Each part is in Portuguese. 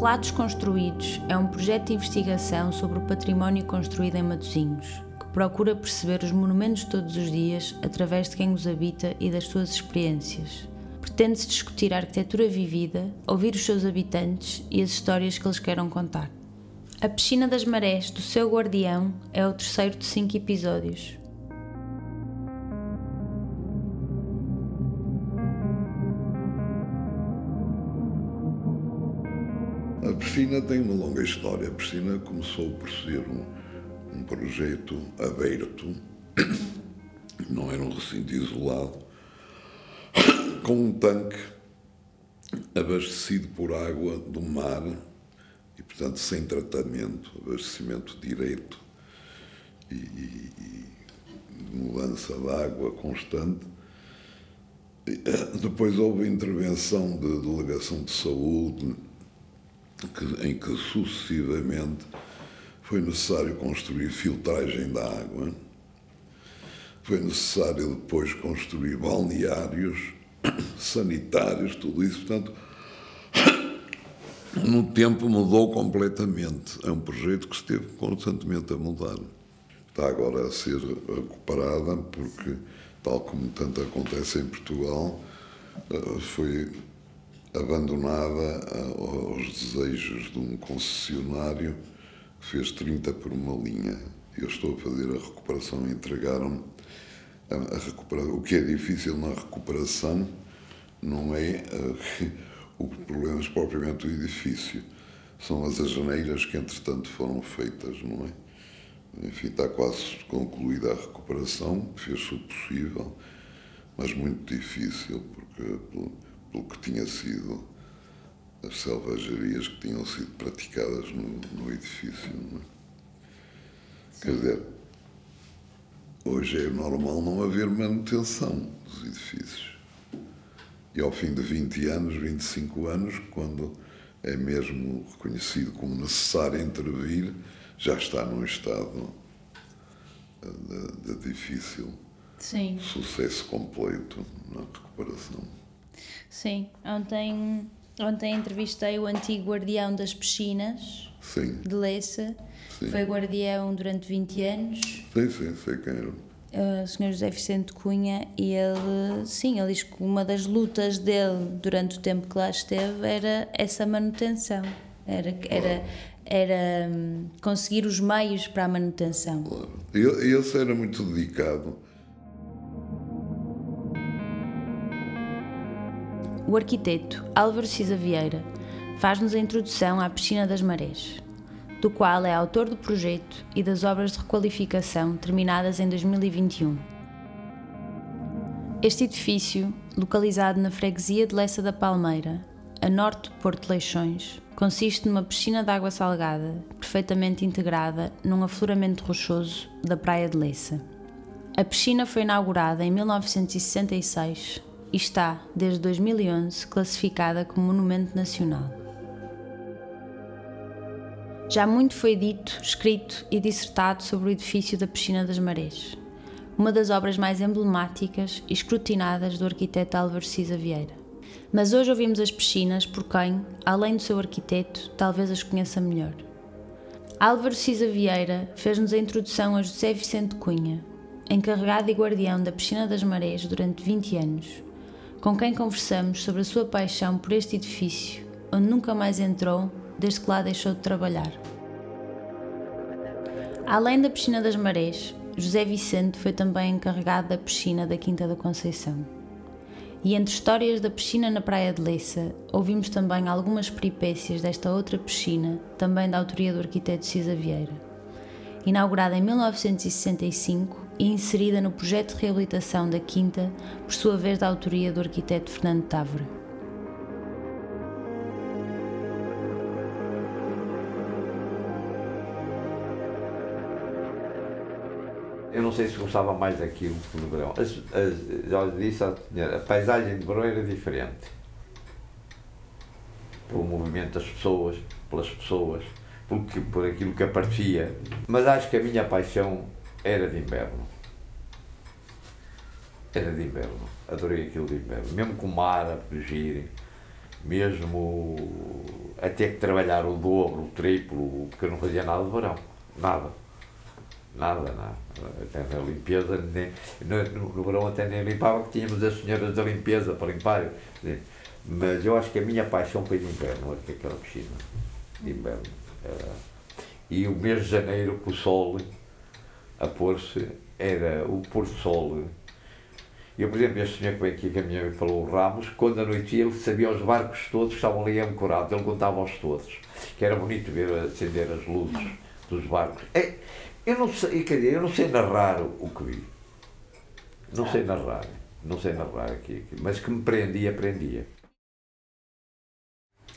Relatos Construídos é um projeto de investigação sobre o património construído em Matosinhos, que procura perceber os monumentos todos os dias através de quem os habita e das suas experiências. Pretende-se discutir a arquitetura vivida, ouvir os seus habitantes e as histórias que eles queiram contar. A Piscina das Marés do Seu Guardião é o terceiro de cinco episódios. Piscina tem uma longa história. A piscina começou por ser um, um projeto aberto, não era um recinto isolado, com um tanque abastecido por água do mar e, portanto, sem tratamento, abastecimento direto e, e, e mudança de água constante. Depois houve intervenção de delegação de saúde, que, em que sucessivamente foi necessário construir filtragem da água, foi necessário depois construir balneários, sanitários, tudo isso. Portanto, no tempo mudou completamente. É um projeto que esteve constantemente a mudar. Está agora a ser recuperada porque, tal como tanto acontece em Portugal, eh, foi abandonada aos desejos de um concessionário que fez 30 por uma linha. Eu estou a fazer a recuperação e entregaram a, a recuperação. O que é difícil na recuperação não é uh, os problemas propriamente do edifício, são as ajaneiras que entretanto foram feitas, não é? Enfim, está quase concluída a recuperação, fez-se o possível, mas muito difícil, porque pelo que tinha sido as selvagerias que tinham sido praticadas no, no edifício. É? Quer dizer, hoje é normal não haver manutenção dos edifícios. E ao fim de 20 anos, 25 anos, quando é mesmo reconhecido como necessário intervir, já está num estado de, de difícil Sim. sucesso completo na recuperação. Sim, ontem, ontem entrevistei o antigo guardião das piscinas sim. de Lessa. Foi guardião durante 20 anos. Sim, sim, sei quem era. O Sr. José Vicente Cunha, e ele, sim, ele diz que uma das lutas dele durante o tempo que lá esteve era essa manutenção, era, era, era hum, conseguir os meios para a manutenção. Claro. E esse era muito dedicado O arquiteto Álvaro Cisa Vieira faz-nos a introdução à Piscina das Marés, do qual é autor do projeto e das obras de requalificação terminadas em 2021. Este edifício, localizado na freguesia de Lessa da Palmeira, a norte do Porto de Leixões, consiste numa piscina de água salgada, perfeitamente integrada num afloramento rochoso da Praia de Lessa. A piscina foi inaugurada em 1966 e está, desde 2011, classificada como Monumento Nacional. Já muito foi dito, escrito e dissertado sobre o edifício da Piscina das Marés, uma das obras mais emblemáticas e escrutinadas do arquiteto Álvaro Cisa Vieira. Mas hoje ouvimos as piscinas por quem, além do seu arquiteto, talvez as conheça melhor. Álvaro Cisa Vieira fez-nos a introdução a José Vicente Cunha, encarregado e guardião da Piscina das Marés durante 20 anos, com quem conversamos sobre a sua paixão por este edifício, onde nunca mais entrou desde que lá deixou de trabalhar. Além da Piscina das Marés, José Vicente foi também encarregado da piscina da Quinta da Conceição. E entre histórias da piscina na Praia de Leça, ouvimos também algumas peripécias desta outra piscina, também da autoria do arquiteto Cisa Vieira. Inaugurada em 1965, e inserida no projeto de reabilitação da Quinta, por sua vez da autoria do arquiteto Fernando Távora. Eu não sei se gostava mais daquilo que no verão. As, as, já disse à senhora, a paisagem de verão era diferente. Pelo movimento das pessoas, pelas pessoas, por, por aquilo que aparecia. Mas acho que a minha paixão era de inverno. Era de inverno. Adorei aquilo de inverno. Mesmo com o mar a fugir, mesmo a ter que trabalhar o dobro, o triplo, porque eu não fazia nada de verão. Nada. Nada, nada. Até na limpeza, nem, no, no verão até nem limpava, que tínhamos as senhoras da limpeza para limpar. Mas eu acho que a minha paixão foi de inverno, aquela piscina. De inverno. E o mês de janeiro, com o sol a pôr-se, era o pôr do sol. Eu, por exemplo, este senhor que veio aqui, que a minha falou, o Ramos, quando anoitecia, ele sabia os barcos todos que estavam ali ancorados, ele contava-os todos. Que era bonito ver acender as luzes dos barcos. É, eu não sei, quer dizer, eu não sei narrar o que vi. Não sei narrar, não sei narrar aqui, aqui mas que me prendia, prendia.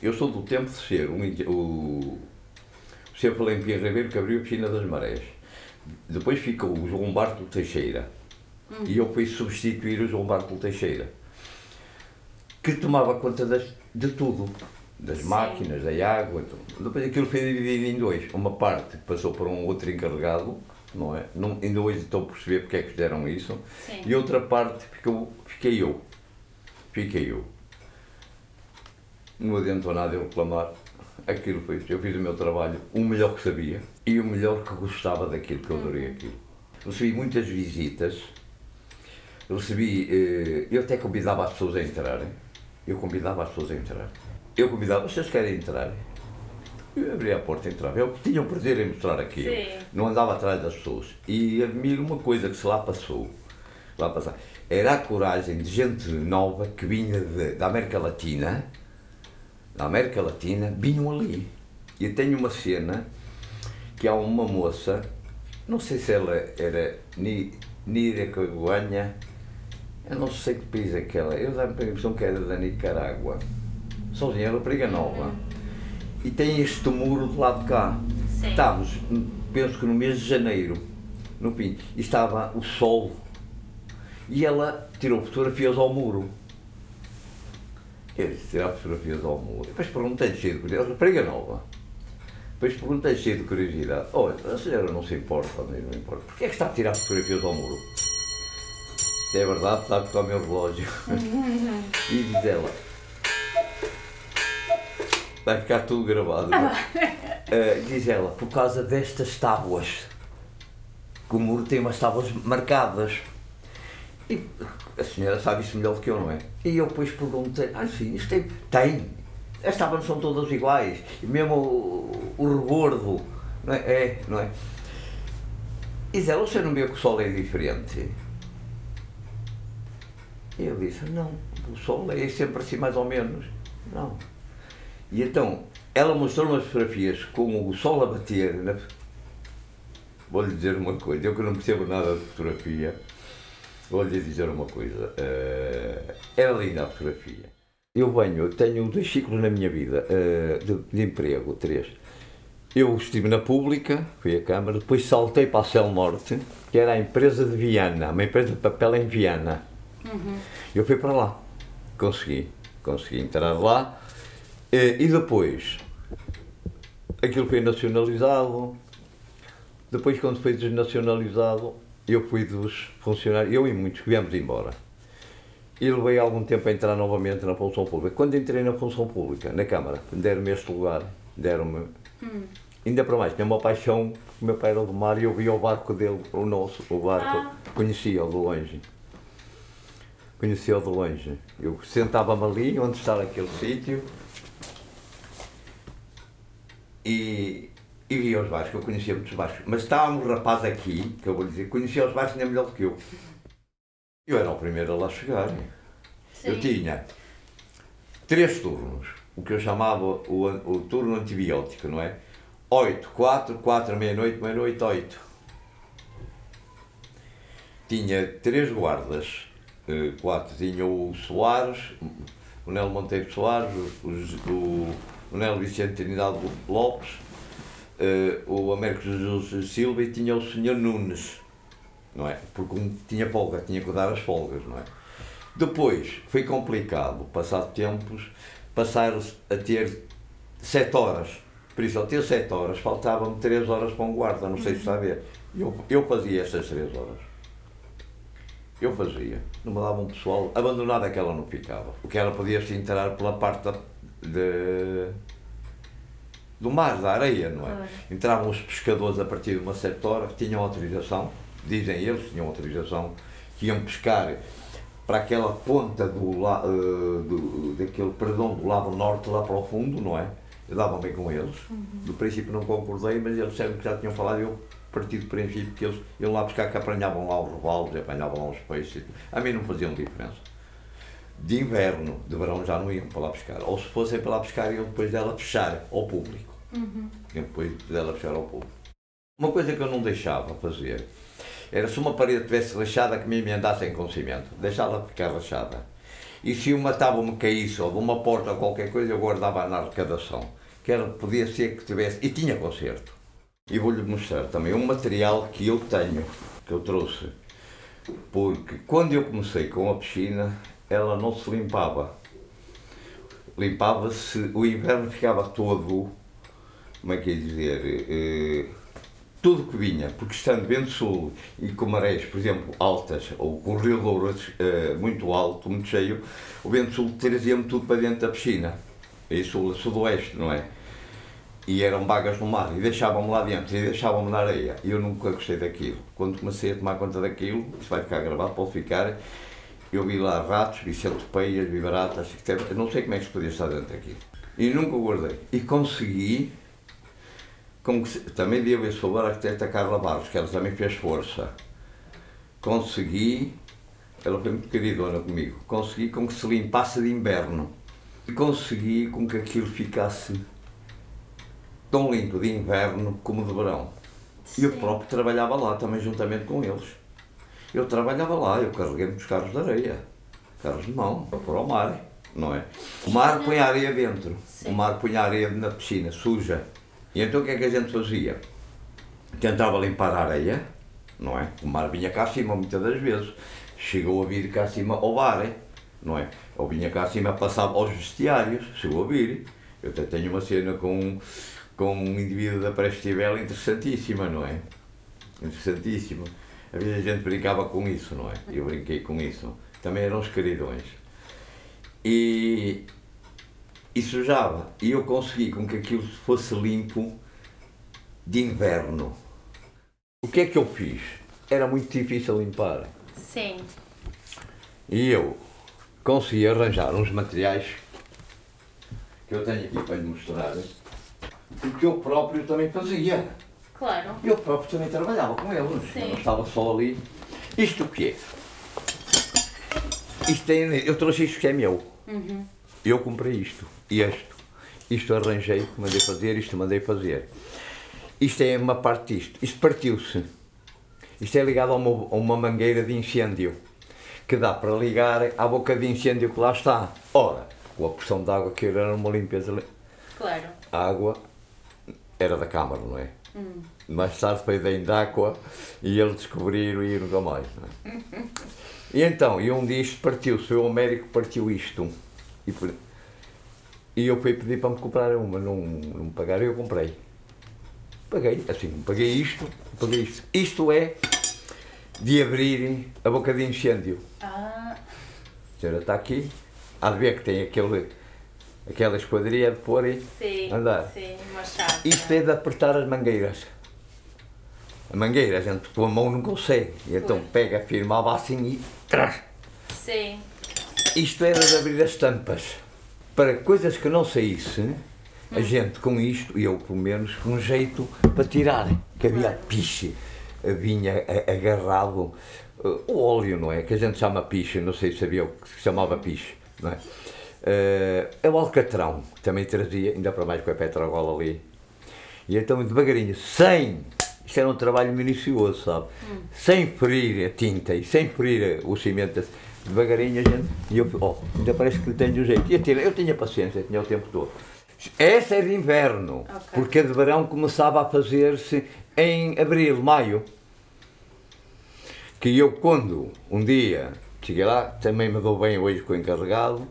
Eu sou do tempo de ser um, o, o Sr. Valentim Ribeiro que abriu a piscina das marés. Depois ficou o João Bartolo Teixeira. Hum. E eu fui substituir o João Bartolo Teixeira. Que tomava conta das, de tudo. Das Sim. máquinas, da água. Tudo. Depois aquilo foi dividido em dois. Uma parte passou para um outro encarregado, não é? Não, ainda hoje estou a perceber porque é que fizeram isso. Sim. E outra parte ficou, fiquei eu. Fiquei eu. Não adiantou nada eu reclamar aquilo foi Eu fiz o meu trabalho o melhor que sabia e o melhor que gostava daquilo, que eu adorei aquilo. Recebi muitas visitas, recebi. Eh, eu até convidava as pessoas a entrarem. Eu convidava as pessoas a entrar. Eu convidava, vocês querem entrar? Eu abria a porta e entrava. Eu tinha o prazer em mostrar aquilo. Sim. Não andava atrás das pessoas. E admiro uma coisa que se lá passou. Lá passar, era a coragem de gente nova que vinha de, da América Latina da América Latina vinham ali. E tenho uma cena que há uma moça, não sei se ela era Nicaragua, eu não sei que país é que ela eu dá-me a impressão que era da Nicarágua, sozinha, ela briga nova. E tem este muro do lado de cá. Sim. Estávamos, penso que no mês de janeiro, no fim, e estava o sol. E ela tirou fotografias ao muro. Disse, tirar fotografias ao muro. Depois perguntei cheio de curiosidade, rapariga nova. Depois perguntei cheio de curiosidade, olha, a senhora não se importa, não importa, porquê é que está a tirar fotografias ao muro? Isto é verdade, está a o meu relógio. e diz ela, vai ficar tudo gravado. Uh, diz ela, por causa destas tábuas, que o muro tem umas tábuas marcadas. E a senhora sabe isso melhor do que eu, não é? E eu depois perguntei, ah sim, isto tem. Tem. As tábuas são todas iguais. E mesmo o, o rebordo, não é? É, não é? E diz ela, você não vê que o sol é diferente? E eu disse, não, o sol é sempre assim mais ou menos. Não. E então, ela mostrou umas fotografias com o sol a bater. Na... Vou-lhe dizer uma coisa, eu que não percebo nada de fotografia, Vou-lhe dizer uma coisa. Uh, era linda a fotografia. Eu venho, tenho dois ciclos na minha vida uh, de, de, emprego, três. Eu estive na Pública, fui à Câmara, depois saltei para a Cel Norte, que era a empresa de Viana, uma empresa de papel em Viana. Uhum. Eu fui para lá, consegui, consegui entrar lá. Uh, e depois, aquilo foi nacionalizado. Depois, quando foi desnacionalizado, eu fui dos funcionários, eu e muitos viemos embora. E levei algum tempo a entrar novamente na função pública. Quando entrei na função pública, na Câmara, deram-me este lugar, deram-me. Hum. Ainda para mais, tinha uma paixão, o meu pai era do mar e eu via o barco dele, o nosso, o barco, ah. conhecia-o de longe. Conhecia-o de longe. Eu sentava-me ali, onde estava aquele sítio, e e via os baixos, que eu conhecia muitos baixos. Mas estava um rapaz aqui, que eu vou dizer, conhecia os baixos nem melhor do que eu. Eu era o primeiro a lá chegar. Sim. Eu tinha três turnos, o que eu chamava o, o turno antibiótico, não é? 8, 4, 4, meia-noite, meia-noite, 8. Tinha três guardas, eh, quatro. Tinha o Soares, o Nelo Monteiro Soares, o, o, o Nelo Vicente Trinidade Lopes uh, o Américo Jesus Silva e tinha o senhor Nunes, não é? Porque um tinha folga, tinha que dar as folgas, não é? Depois foi complicado, passado tempos, passar a ter sete horas. Por isso, ao ter sete horas, faltavam-me três horas para um guarda, não sei se está a ver. Eu, eu fazia essas três horas. eu fazia. Não me dava um pessoal abandonado é que ela não ficava. Porque ela podia se entrar pela parte de, do mar, da areia, não é? Entravam os pescadores a partir de uma certa hora, que tinham autorização, dizem eles, tinham autorização, que iam pescar para aquela ponta do, la- eh, do daquele perdão do lado norte lá para o fundo, não é? Eu dava bem com eles. Do princípio não concordei, mas eles disseram que já tinham falado, eu parti do princípio que eles iam lá buscar que apanhavam lá os rovalos, apanhavam lá os peixes. A mim não faziam diferença. De inverno, de verão já não iam para lá pescar. Ou se fossem para lá pescar, iam depois dela fechar ao público. Iam depois dela fechar ao público. Uma coisa que eu não deixava fazer era se uma parede tivesse rachada que me emendassem com cimento, deixá-la ficar rachada. E se uma tábua me caísse ou de uma porta ou qualquer coisa, eu guardava na arrecadação. Que era, podia ser que tivesse. E tinha conserto. E vou-lhe mostrar também um material que eu tenho, que eu trouxe. Porque quando eu comecei com a piscina, ela não se limpava. Limpava-se, o inverno ficava todo, como é que é dizer, eh, tudo que vinha, porque estando vento sul e com marés, por exemplo, altas, ou com o rio Louras eh, muito alto, muito cheio, o vento sul trazia-me tudo para dentro da piscina. E sul, sudoeste, não é? E eram vagas no mar, e deixavam-me lá dentro, e deixavam-me na areia. E eu nunca gostei daquilo. Quando comecei a tomar conta daquilo, isso vai ficar gravado, pode ficar, eu vi lá ratos, vi centopeias, vi baratas, não sei como é que se podia estar dentro daquilo. E nunca o guardei. E consegui, com que se- também devo esse favor à arquiteta Carla Barros, que ela também fez força. Consegui, ela foi muito queridona comigo, consegui com que se limpasse de inverno. E consegui com que aquilo ficasse tão limpo de inverno como de verão. E eu próprio trabalhava lá também juntamente com eles. Eu trabalhava lá, eu carreguei muitos carros de areia, carros de mão, para pôr ao mar, não é? O mar põe a areia dentro, Sim. o mar põe a areia na piscina, suja. E então o que é que a gente fazia? Tentava limpar a areia, não é? O mar vinha cá acima muitas das vezes. Chegou a vir cá acima ao bar, não é? Ou vinha cá acima, passava aos vestiários, chegou a vir. Eu até tenho uma cena com, com um indivíduo da Prestível interessantíssima, não é? Interessantíssima. Havia gente que brincava com isso, não é? Eu brinquei com isso. Também eram os queridões. E, e sujava. E eu consegui com que aquilo fosse limpo de inverno. O que é que eu fiz? Era muito difícil limpar. Sim. E eu consegui arranjar uns materiais que eu tenho aqui para lhe mostrar, porque eu próprio também fazia. Claro. Eu próprio também trabalhava com eles. Sim. Eu não estava só ali. Isto o que é? Isto tem, eu trouxe isto que é meu. Eu comprei isto e este. Isto arranjei, mandei fazer, isto mandei fazer. Isto é uma parte disto. Isto partiu-se. Isto é ligado a uma, a uma mangueira de incêndio que dá para ligar à boca de incêndio que lá está. Ora, com a pressão de água que era uma limpeza. li- Claro. a água era da Câmara, não é? Mais tarde foi da Indáqua e eles descobriram e nunca mais. Não é? E então, e um dia isto partiu-se, o Américo partiu isto. E, por- e eu fui pedir para me comprar uma, não, não me pagaram, eu comprei. Paguei, assim, paguei isto, paguei isto. Isto é de abrir a boca de incêndio. Ah, A senhora está aqui, há de ver que tem aquele, aquela esquadria de pôr e sim. andar. Sim, uma chave. Isto é de apertar as mangueiras. A mangueira, a gente com a mão não consegue. E então Pois. pega, firmava assim e traz. Sim. Isto era de abrir as tampas. Para coisas que não saísse, a gente com isto, e eu pelo menos, com um jeito para tirar. Que havia piche, vinha a- agarrado eh, o óleo, não é? Que a gente chama piche, não sei se sabia o que se chamava piche, não é? É o alcatrão, que também trazia, ainda para mais com a Petrogola ali. E então, devagarinho, sem. Isto era um trabalho minucioso, sabe? Sem ferir a tinta e sem ferir o cimento, devagarinho a gente. E eu, oh, ainda parece que tenho um jeito. E eu, tinha- eu tinha paciência, tinha o tempo todo. Essa é de inverno, Ok. porque a de verão começava a fazer-se em abril, maio. Que eu, quando um dia cheguei lá, também me dou bem hoje com o encarregado,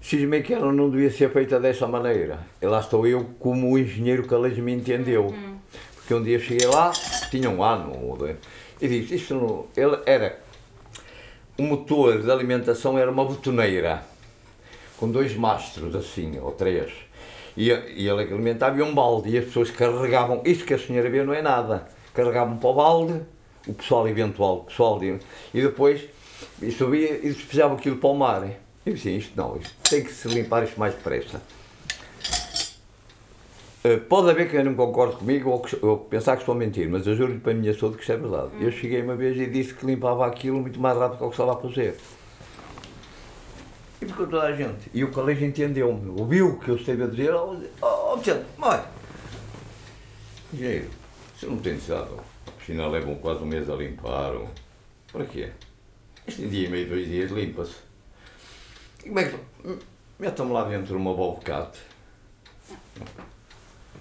cismei que ela não devia ser feita dessa maneira. E lá estou eu como o engenheiro que a lei me entendeu. Porque um dia cheguei lá, tinha um ano, e disse, isto não, ele era, o motor de alimentação era uma botoneira, com dois mastros assim, ou três. E, e ele alimentava e um balde, e as pessoas carregavam, isto que a senhora vê não é nada, carregavam para o balde, o pessoal eventual, o pessoal de, e depois subia e despejavam aquilo para o mar. Eu disse, isto não, isto tem que se limpar isto mais depressa. Uh, pode haver quem não concorde comigo ou, que, ou pensar que estou a mentir, mas eu juro para a minha saúde que isto é verdade. Eu cheguei uma vez e disse que limpava aquilo muito mais rápido do que eu estava a fazer. E ficou toda a gente. E o colégio entendeu-me, ouviu o que eu esteve a dizer, oh, oh Vicente, mãe, engenheiro, você não tem necessidade, a piscina levam quase um mês a limpar, ou... para quê? Este dia e meio, dois dias, limpa-se. E como é que... Metam-me lá dentro uma bobcat.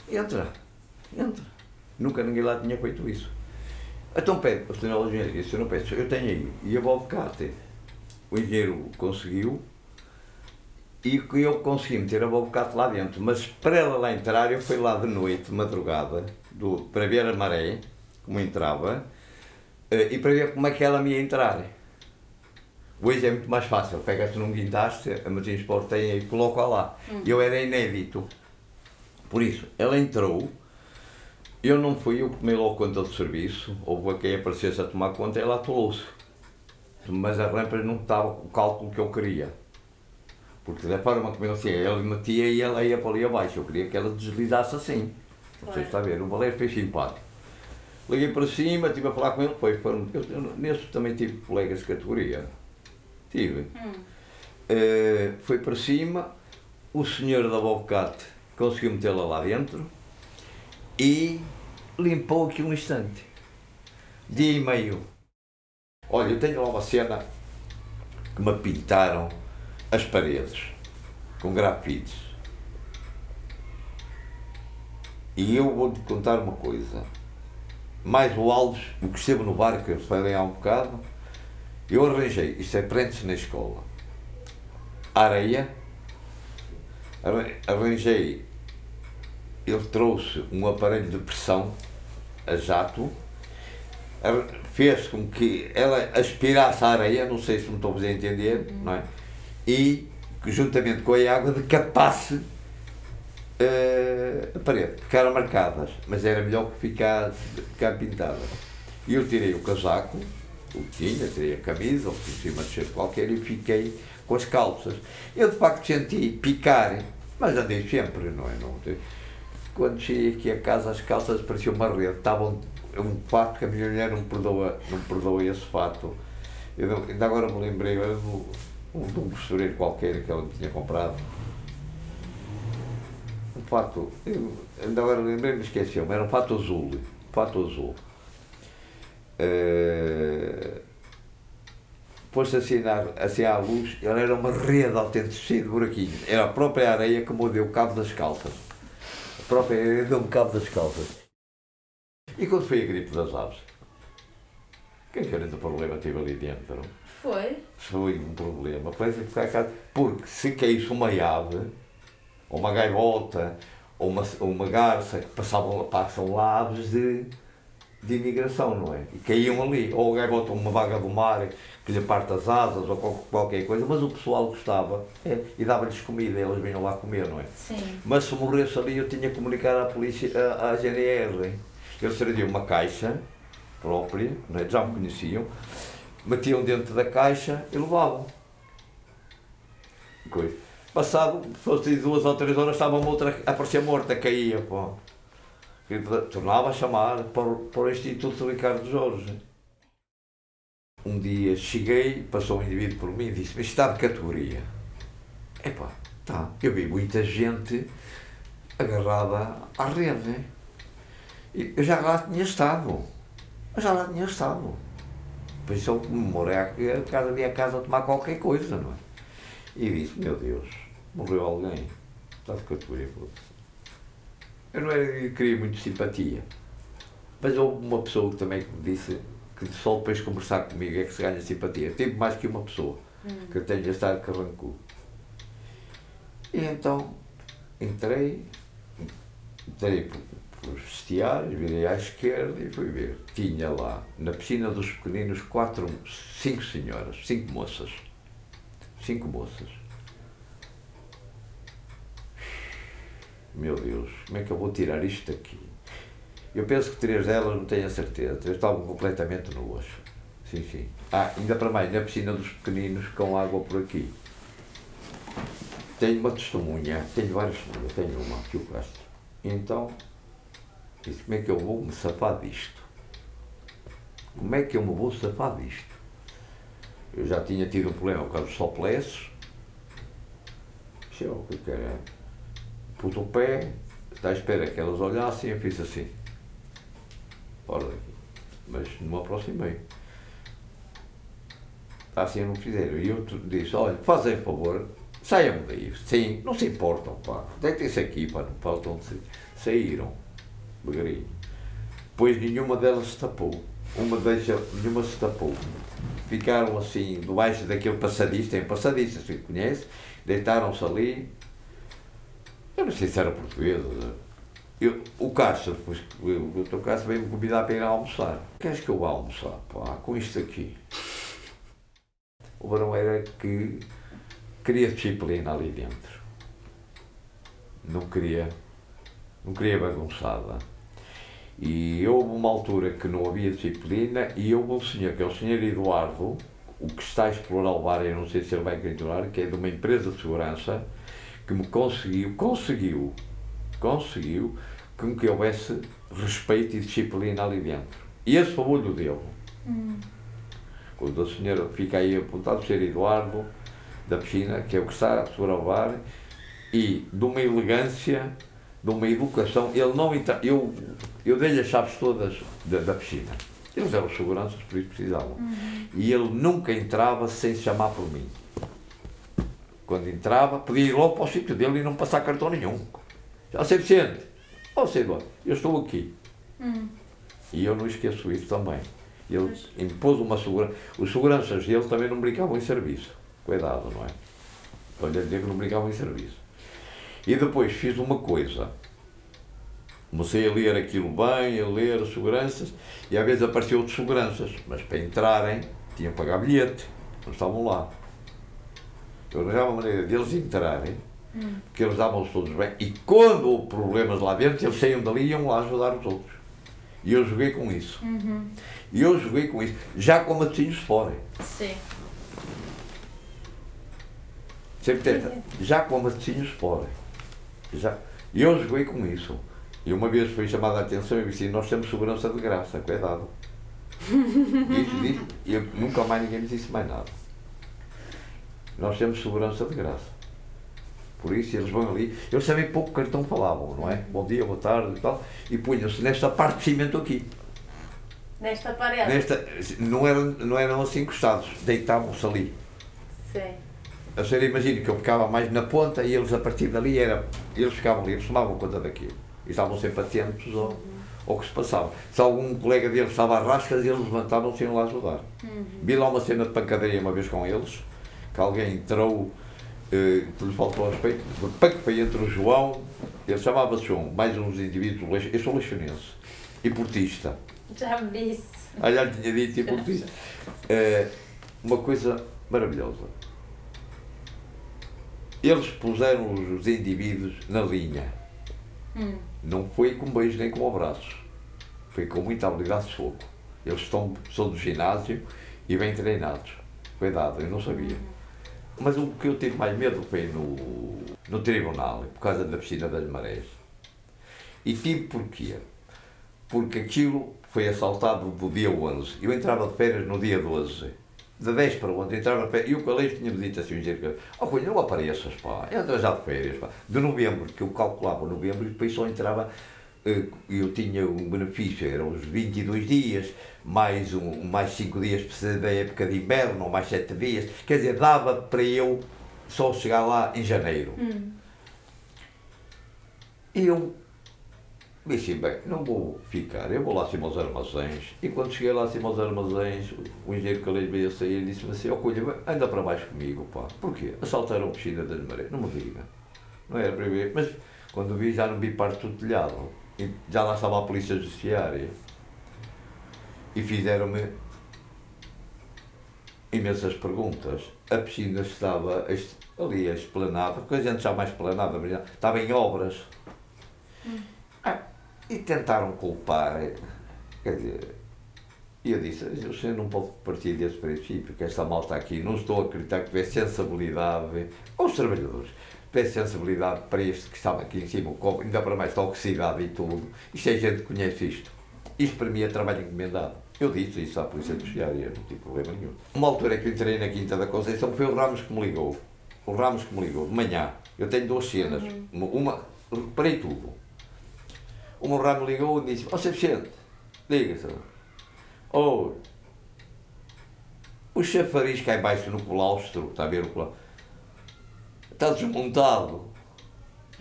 Entra, entra. Nunca ninguém lá tinha feito isso. Então pede, o senhor engenheiro, disse, eu não peço, eu tenho aí. E a bobcat, o engenheiro conseguiu, e eu consegui meter a Bobocato lá dentro, mas para ela lá entrar, eu fui lá de noite, de madrugada, do, para ver a maré, como entrava, eh, e para ver como é que ela me ia entrar. Hoje é muito mais fácil, pega-se num guindaste, a Martins Sport tem e coloca lá. Hum. Eu era inédito. Por isso, ela entrou, eu não fui, eu tomei logo conta do serviço, houve quem aparecesse a tomar conta, ela atolou-se. Mas a rampa não estava com o cálculo que eu queria. Porque como ele tinha, ele metia e ela ia para ali abaixo. Eu queria que ela deslizasse assim. Não sei se está a ver, o balé fez simpático. Liguei para cima, estive a falar com ele, foi, foram, eu, eu, nesse também tive colegas de categoria. Tive. Hum. Uh, foi para cima, o senhor da Bobcat conseguiu metê-la lá dentro e limpou aqui um instante. Dia e meio. Olha, eu tenho lá uma cena que me pintaram as paredes com grafites. E eu vou-te contar uma coisa. Mais o Alves, o que esteve no bar, que eu falei há um bocado, eu arranjei, isto é prentes na escola, areia, arranjei, ele trouxe um aparelho de pressão a jato, fez com que ela aspirasse a areia, não sei se me estou a entender, não é? e, juntamente com a água, decapasse uh, a parede. Ficaram marcadas, mas era melhor que ficasse, ficar pintada. E eu tirei o casaco, o que tinha, tirei a camisa, ou por cima de cheiro qualquer, e fiquei com as calças. Eu, de facto, senti picar, mas andei sempre, não é? Não, quando cheguei aqui a casa, as calças pareciam uma rede, estavam um fato que a minha mulher não perdoa, não perdoa esse fato. Eu, ainda agora me lembrei, um, de um costureiro qualquer que ela tinha comprado. Um fato, eu, ainda agora lembrei-me, esqueci-me, era um fato azul. Fato azul. Uh, Pôs-se assim, assim à luz, ela era uma rede de buraquinhos. Era a própria areia que me o cabo das calças. Própria areia deu-me cabo das calças. E quando foi a gripe das aves? Que grande problema teve ali dentro? Foi? Foi um problema. Porque se caísse uma ave, ou uma gaivota, ou uma, ou uma garça, que passavam, passam lá aves de, de imigração, não é? E caíam ali. Ou a gaivota, uma vaga do mar, que lhe parte as asas, ou qualquer coisa. Mas o pessoal gostava é, e dava-lhes comida, eles vinham lá comer, não é? Sim. Mas se morresse ali, eu tinha que comunicar à polícia, à, à GNR. Eles traziam uma caixa própria, não é? já me conheciam metiam dentro da caixa e levavam. Coisa. Passado, fosse duas ou três horas, estava uma outra a aparecer morta, caía, pô. E tornava a chamar para, para o Instituto Ricardo Jorge. Um dia cheguei, passou um indivíduo por mim e disse, mas está de categoria. Epá, tá. Eu vi muita gente agarrada à rede. Eu já lá tinha estado. Eu já lá tinha estado. Por isso eu comemorei a cada dia a casa a tomar qualquer coisa, não é? E disse, meu Deus, morreu alguém. Está de categoria. Eu não era, eu queria muito simpatia. Mas houve uma pessoa que também que me disse que só depois de conversar comigo é que se ganha simpatia. Tive mais que uma pessoa hum. que eu tenho estar carrancudo. E então entrei, entrei por, pelos vestiários, virei à esquerda e fui ver. Tinha lá, na piscina dos pequeninos, quatro, cinco senhoras, cinco moças. Cinco moças. Meu Deus, como é que eu vou tirar isto daqui? Eu penso que três delas, não tenho a certeza, três estavam completamente nuas. Sim, sim. Ah, ainda para mais, na piscina dos pequeninos, com água por aqui. Tenho uma testemunha, tenho várias testemunhas, tenho uma aqui o Castro. Então, disse, como é que eu vou me safar disto? Como é que eu me vou safar disto? Eu já tinha tido um problema por causa dos sopleços. Disse, o que era? Pus o pé, está à espera que elas olhassem, eu fiz assim. Fora daqui. Mas não me aproximei. Assim não fizeram. E eu disse, olha, fazem favor, saiam daí. Sim, não se importam, pá. Deitem-se aqui, pá, não faltam de Saíram, devagarinho. Pois nenhuma delas se tapou. Uma deixa, nenhuma se tapou. Ficaram assim, debaixo daquele passadiço, tem passadiço, se conhece, deitaram-se ali. Eu não sei se era português. Eu, o Castro, depois, o doutor Castro veio-me convidar para ir almoçar. Queres que eu vá almoçar? Pá, com isto aqui. O varão era que queria disciplina ali dentro. Não queria, não queria bagunçada. E houve uma altura que não havia disciplina e houve um senhor, que é o senhor Eduardo, o que está a explorar o bar, eu não sei se ele vai continuar, que é de uma empresa de segurança, que me conseguiu, conseguiu, conseguiu com que houvesse respeito e disciplina ali dentro. E esse foi o dele. Hum. Quando a senhora fica aí apontado, o senhor Eduardo, da piscina, que é o que está a o bar, e de uma elegância, de uma educação, ele não entra, eu, eu dei-lhe as chaves todas da, da, piscina. Eles eram seguranças, por isso precisavam. Uhum. E ele nunca entrava sem se chamar por mim. Quando entrava, podia ir logo para o sítio dele e não passar cartão nenhum. Já sei Vicente, ó oh, Eduardo, eu estou aqui. Uhum. E eu não esqueço isso também. Ele pois. impôs uma segurança. Os seguranças dele também não brincavam em serviço. Cuidado, não é? Olha, dizer que não brincavam em serviço. E depois fiz uma coisa. Comecei a ler aquilo bem, a ler as seguranças, e às vezes apareciam outros seguranças, mas para entrarem tinham que pagar bilhete, não estavam lá. Eu arranjava a maneira deles entrarem, hum. porque eles davam-se todos bem, e quando houve problemas lá dentro, eles saíam dali e iam lá ajudar os outros. E eu joguei com isso. Uhum. E eu joguei com isso. Já com matozinhos fora. Sim. Sempre tenta. Já com matozinhos fora. Já. E eu joguei com isso. E uma vez foi chamada a atenção e disse: Nós temos segurança de graça, cuidado. Disse, disse, e eu, nunca mais ninguém me disse mais nada. Nós temos segurança de graça. Por isso eles vão ali, eles sabem pouco cartão falavam, não é? Bom dia, boa tarde e tal, e punham-se nesta parte de cimento aqui. Nesta parede? Nesta, não, eram, não eram assim encostados, deitavam-se ali. Sim. A senhora imagina que eu ficava mais na ponta e eles a partir dali era, eles ficavam ali, eles tomavam conta daquilo. E estavam sempre atentos ao, uhum. ao que se passava. Se algum colega deles estava a rascas, eles levantavam-se e iam lá ajudar. Uhum. Vi lá uma cena de pancadeia uma vez com eles, que alguém entrou eh, que lhe faltou respeito, foi entre o João, ele chamava-se João, mais uns indivíduos, eu sou leixonense, e portista. Já me disse. Ah, já tinha dito, e portista. Eh, uma coisa maravilhosa. Eles puseram os indivíduos na linha. Hum. Não foi com beijos nem com abraços. Foi com muita habilidade de soco. Eles estão, são do ginásio e bem treinados. Cuidado, eu não sabia. Mas o que eu tive mais medo foi no, no tribunal, por causa da piscina das marés. E tive porquê? Porque aquilo foi assaltado do dia 11. Eu entrava de férias no dia 12. De 10 para 11 entrava de férias. E o colégio tinha-me dito assim, dizer, oh Cunha, não apareças, pá. Entra já de férias, pá. De novembro, que eu calculava novembro, e depois só entrava eh, eu tinha um benefício, eram os 22 dias, mais, um, mais 5 dias para da época de inverno, ou mais 7 dias, quer dizer, dava para eu só chegar lá em janeiro. Hum. E eu disse, bem, não vou ficar, eu vou lá acima aos armazéns. E quando cheguei lá acima aos armazéns, o engenheiro que ali veio sair e disse-me assim, ó oh, Cunha, anda para baixo comigo, pá. Porquê? Assaltaram a piscina das marés. Não me diga. Não era para ver, mas quando vi já não vi parte do telhado. E já lá estava a polícia judiciária. E fizeram-me imensas perguntas. A piscina estava ali a esplanada, porque a gente já mais esplanada, estava em obras. Hum. Ah, e tentaram culpar, quer dizer, e eu disse, senhor não pode partir desse princípio, que esta malta aqui, não estou a acreditar que tivesse sensibilidade, aos trabalhadores, tivesse sensibilidade para este que estava aqui em cima, ainda para mais toxicidade e tudo. Isto é gente que conhece isto. Isto para mim é trabalho encomendado. Eu disse isso à Polícia Judiciária, não tive problema nenhum. Uma altura que eu entrei na Quinta da Conceição foi o Ramos que me ligou. O Ramos que me ligou, de manhã. Eu tenho duas cenas. Uhum. Uma, reparei tudo. O meu Ramos ligou e disse: Ó, oh, Vicente, diga-se. Oh, o chafariz cá embaixo no claustro, está a ver o claustro? Está desmontado.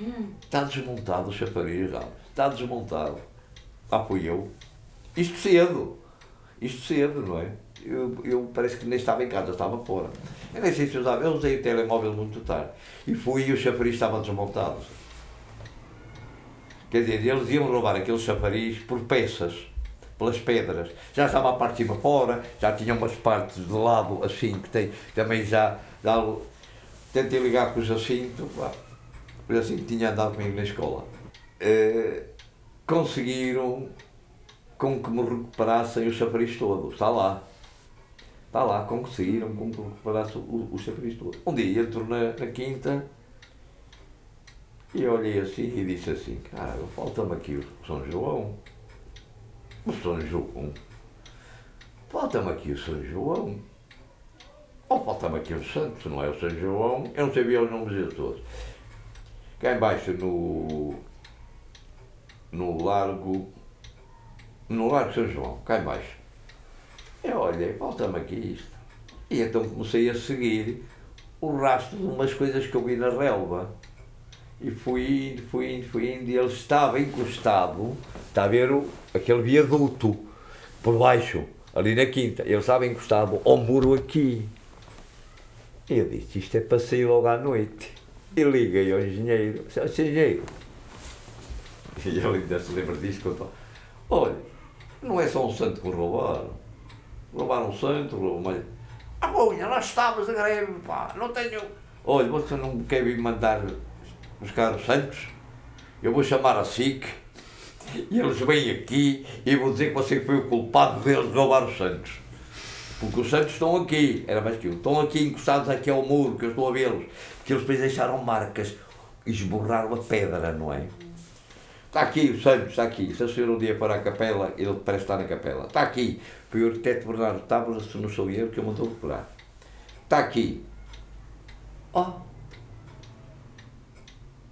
Hum. Está desmontado o chafariz, Ramos. Está desmontado. Ah, fui eu. Isto cedo. Isto cedo, não é? Eu, eu parece que nem estava em casa, estava fora. Eu nem sei se usava, eu usei o telemóvel muito tarde. E fui e o chafariz estava desmontado. Quer dizer, eles iam roubar aquele chafariz por peças, pelas pedras. Já estava a parte de cima fora, já tinha umas partes de lado assim que tem, também já, já tentei ligar com o Jacinto, o Jacinto tinha andado comigo na escola. Uh, conseguiram com que me recuperassem o chafariz todo. Está lá. Está lá, conseguiram com que me recuperasse o, o chafariz todo. Um dia entro na, na quinta e olhei assim e disse assim, cara, falta-me aqui o São João. O São João. Falta-me aqui o São João. Ou falta-me aqui o Santos, não é o São João. Eu não sabia os nomes deles todos. Cá embaixo no, no Largo no Largo São João, cá embaixo. Eu olhei, falta-me aqui isto. E então comecei a seguir o rastro de umas coisas que eu vi na relva. E fui indo, fui indo, fui indo, e ele estava encostado, está a ver aquele viaduto por baixo, ali na quinta, ele estava encostado ao muro aqui. E eu disse, isto é para sair logo à noite. E liguei ao engenheiro, disse, engenheiro. E ele ainda se lembra disso, contou, olha, não é só um santo que roubaram. Roubaram um santo, roubaram Ah, bolha, nós estávamos a greve, pá, não tenho. Olha, você não quer vir mandar buscar os santos? Eu vou chamar a SIC e eles vêm aqui e vou dizer que você foi o culpado deles roubar os santos. Porque os santos estão aqui, era mais que eu, estão aqui encostados aqui ao muro, que eu estou a vê-los. Porque eles depois deixaram marcas, esborraram a pedra, não é? Está aqui o Santos, está aqui. Se a senhora um dia para a capela, ele parece estar na capela. Está aqui. Foi o arquiteto Bernardo Tábulas, se não sou eu, que eu mandou procurar. Está aqui. Ó. Oh.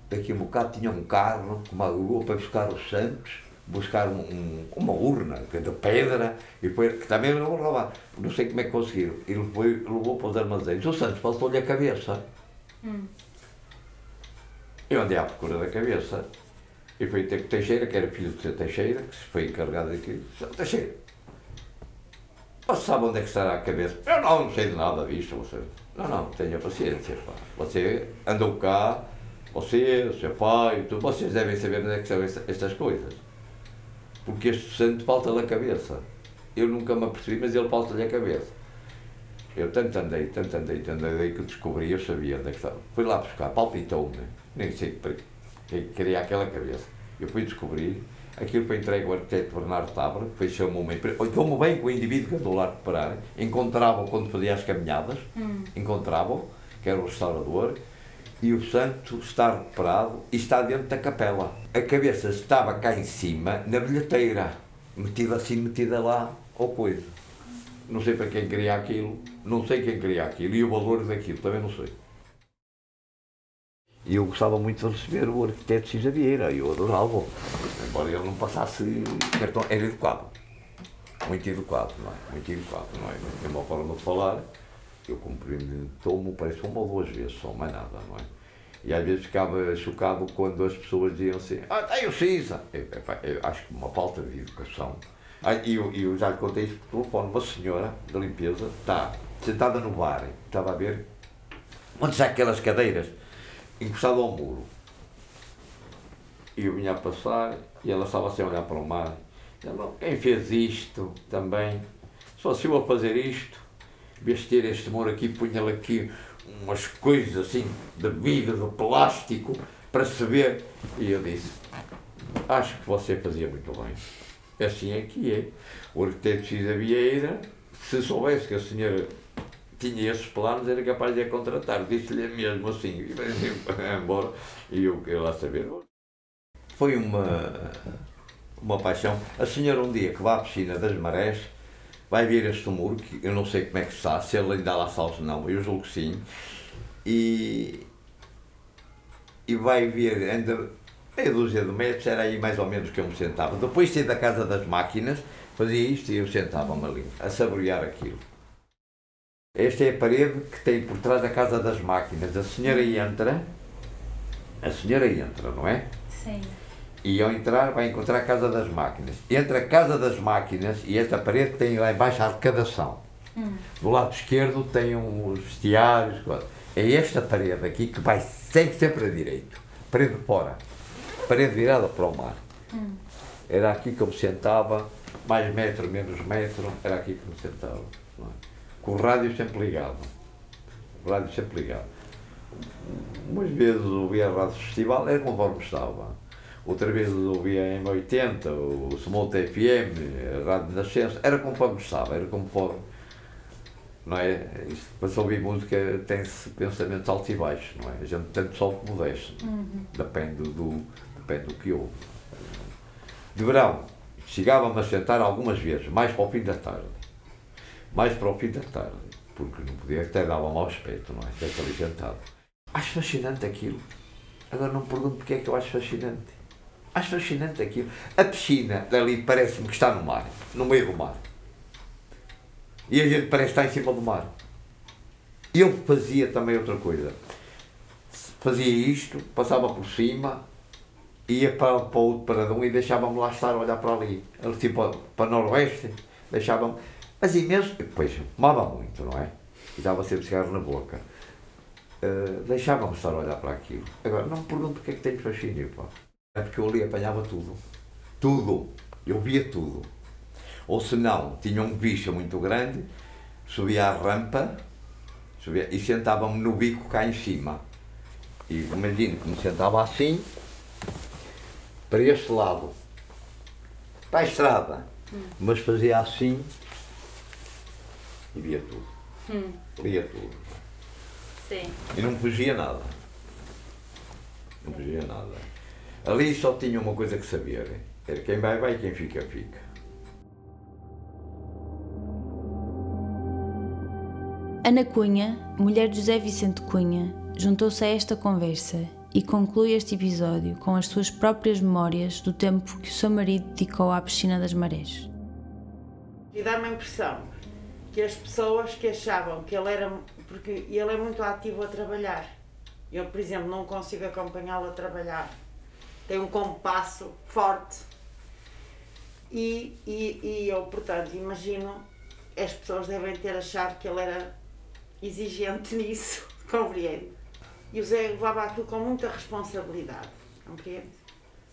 Daqui a um bocado tinha um carro, uma rua para buscar os Santos, buscar um, um, uma urna de pedra, e depois, que também não vou roubar. Não sei como é que conseguiram. Ele foi, levou para os armazéns. O Santos faltou-lhe a cabeça. Hum. Eu andei à procura da cabeça e foi ter Teixeira, que era filho de Sr. Teixeira, que foi encarregado daquilo. Teixeira, você sabe onde é que estará a cabeça? Eu não, não sei de nada disto. Você... Não, não, tenha paciência. Pá. Você andou cá, você, o seu pai, tudo, vocês devem saber onde é que estão estas coisas. Porque este santo falta-lhe a cabeça. Eu nunca me apercebi, mas ele falta-lhe a cabeça. Eu tanto andei, tanto andei, tanto andei que descobri, eu sabia onde é que estava. Fui lá buscar, palpitou-me, nem sei quem queria aquela cabeça. Eu fui descobrir, aquilo foi entregue ao arquiteto Bernardo Tabra, foi chamou uma empresa, como bem com o indivíduo que andou lá a preparar, encontrava quando fazia as caminhadas, hum. encontrava que era o restaurador, e o santo está recuperado e está dentro da capela. A cabeça estava cá em cima, na bilheteira, metida assim, metida lá, ou coisa. Não sei para quem queria aquilo, não sei quem queria aquilo, e o valor daquilo, também não sei. E eu gostava muito de receber o arquiteto Cisa Vieira, eu adorava, embora ele não passasse cartão, era educado, muito educado, não é? Muito educado, não é? Tem uma forma de falar, eu cumprimentou-me, parece uma ou duas vezes, só mais nada, não é? E às vezes ficava chocado quando as pessoas diziam assim, ah, tem o Cisa! Eu, eu, acho que uma falta de educação. Ah, e eu, eu já lhe contei isso por telefone, uma senhora da limpeza está sentada no bar, estava a ver, onde está aquelas cadeiras? Encostado ao muro. e eu vinha a passar e ela estava sem olhar para o mar. Ela, quem fez isto também? Só se eu a fazer isto, vestir este muro aqui, punha-lhe aqui umas coisas assim de vidro, de plástico, para se ver. E eu disse, acho que você fazia muito bem. Assim é que é. O arquiteto Cida Vieira, se soubesse que a senhora tinha esses planos, era capaz de a contratar. Disse-lhe mesmo assim, e embora, e eu queria lá saber. Foi uma, uma paixão. A senhora, um dia que vai à piscina das marés, vai ver este muro, que eu não sei como é que está, se ele ainda lá está ou não, eu julgo que sim, e, e vai ver, ainda meia dúzia de metros, era aí mais ou menos que eu me sentava. Depois de sair da casa das máquinas, fazia isto e eu sentava-me ali, a saborear aquilo. Esta é a parede que tem por trás da casa das máquinas. A senhora entra, a senhora entra, não é? Sim. E ao entrar vai encontrar a Casa das Máquinas. Entre a Casa das Máquinas e esta parede tem lá embaixo a arrecadação. Hum. Do lado esquerdo tem uns vestiários. É esta parede aqui que vai segue sempre a direito. Parede de fora. Parede virada para o mar. Hum. Era aqui que eu me sentava, mais metro, menos metro, era aqui que me sentava. Com o rádio sempre ligado. O rádio sempre ligado. Umas vezes ouvia a rádio festival, era conforme estava. Outra vez ouvia em 80, o Smote FM, a Rádio Nascença, era conforme estava, era conforme. Não é? Isto, para se ouvir música tem-se pensamentos altos e baixos, não é? A gente tanto sobe como desce. Depende, do, depende do que ouve. De verão, chegava-me a sentar algumas vezes, mais para o fim da tarde. Mais para o fim da tarde, porque não podia, até dava mau aspecto, não é? Até ali sentado. Acho fascinante aquilo. Agora não me pergunto porque é que eu acho fascinante. Acho fascinante aquilo. A piscina dali parece-me que está no mar, no meio do mar. E a gente parece estar em cima do mar. Eu fazia também outra coisa. Fazia isto, passava por cima, ia para, para o outro paradão e deixava-me lá estar a olhar para ali. Tipo para, para noroeste, deixava-me. Mas imenso. Depois fumava muito, não é? E dava sempre cigarro na boca. Uh, deixava-me estar a olhar para aquilo. Agora, não me pergunto porque é que tenho fascínio, pá. É porque eu ali apanhava tudo. Tudo. Eu via tudo. Ou se não, tinha um bicho muito grande, subia a rampa subia, e sentava-me no bico cá em cima. E imagino que me sentava assim, para este lado, para a estrada. Mas fazia assim e via tudo. Via tudo. Sim. E não fugia nada. Não fugia nada. Ali só tinha uma coisa que saber. Era quem vai, vai e quem fica, fica. Ana Cunha, mulher de José Vicente Cunha, juntou-se a esta conversa e conclui este episódio com as suas próprias memórias do tempo que o seu marido dedicou à piscina das marés. E dá-me a impressão que as pessoas que achavam que ele era. Porque ele é muito ativo a trabalhar. Eu, por exemplo, não consigo acompanhá-lo a trabalhar. Tem um compasso forte. E, e, e eu, portanto, imagino, as pessoas devem ter achado que ele era exigente nisso, compreende? E o Zé levava aquilo com muita responsabilidade, compreende?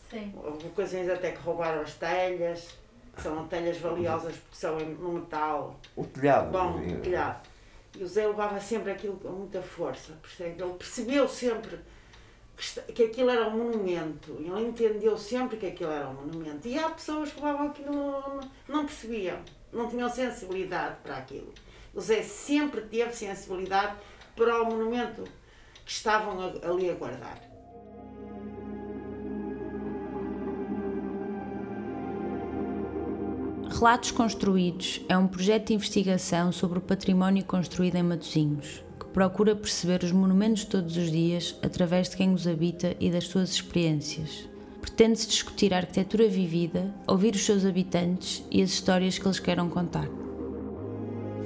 Sim. Houve ocasiões até que roubaram as telhas, são telhas valiosas porque são no metal O telhado. bom, eh, telhado. E o Zé levava sempre aquilo com muita força, percebe? Ele percebeu sempre que, aquilo era um monumento, ele entendeu sempre que aquilo era um monumento. E há pessoas que levavam aquilo, não, não percebiam, não tinham sensibilidade para aquilo. O Zé sempre teve sensibilidade para o monumento que estavam ali a guardar. Relatos Construídos é um projeto de investigação sobre o património construído em Matosinhos, que procura perceber os monumentos de todos os dias através de quem os habita e das suas experiências. Pretende-se discutir a arquitetura vivida, ouvir os seus habitantes e as histórias que eles queiram contar.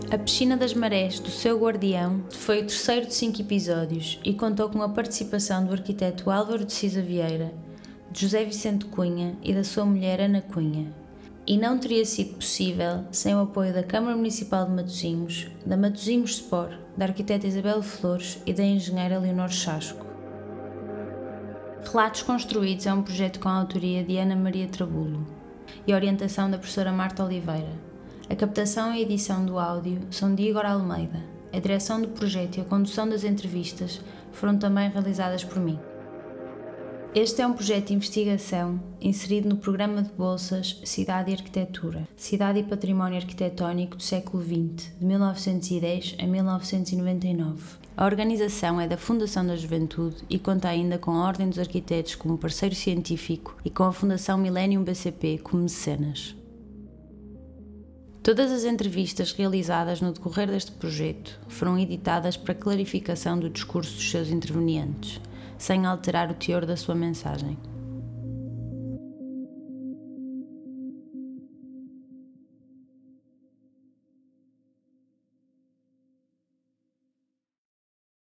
A Piscina das Marés, do seu guardião, foi o terceiro de cinco episódios e contou com a participação do arquiteto Álvaro de Cisa Vieira, de José Vicente Cunha e da sua mulher Ana Cunha. E não teria sido possível sem o apoio da Câmara Municipal de Matosinhos, da Matosinhos Sport, da arquiteta Isabel Flores e da engenheira Leonor Chasco. Relatos Construídos é um projeto com a autoria de Ana Maria Trabulo e a orientação da professora Marta Oliveira. A captação e edição do áudio são de Igor Almeida. A direção do projeto e a condução das entrevistas foram também realizadas por mim. Este é um projeto de investigação inserido no programa de bolsas Cidade e Arquitetura, Cidade e Património Arquitetónico do século XX, de 1910 a 1999. A organização é da Fundação da Juventude e conta ainda com a Ordem dos Arquitetos como parceiro científico e com a Fundação Millennium BCP como mecenas. Todas as entrevistas realizadas no decorrer deste projeto foram editadas para clarificação do discurso dos seus intervenientes sem alterar o teor da sua mensagem.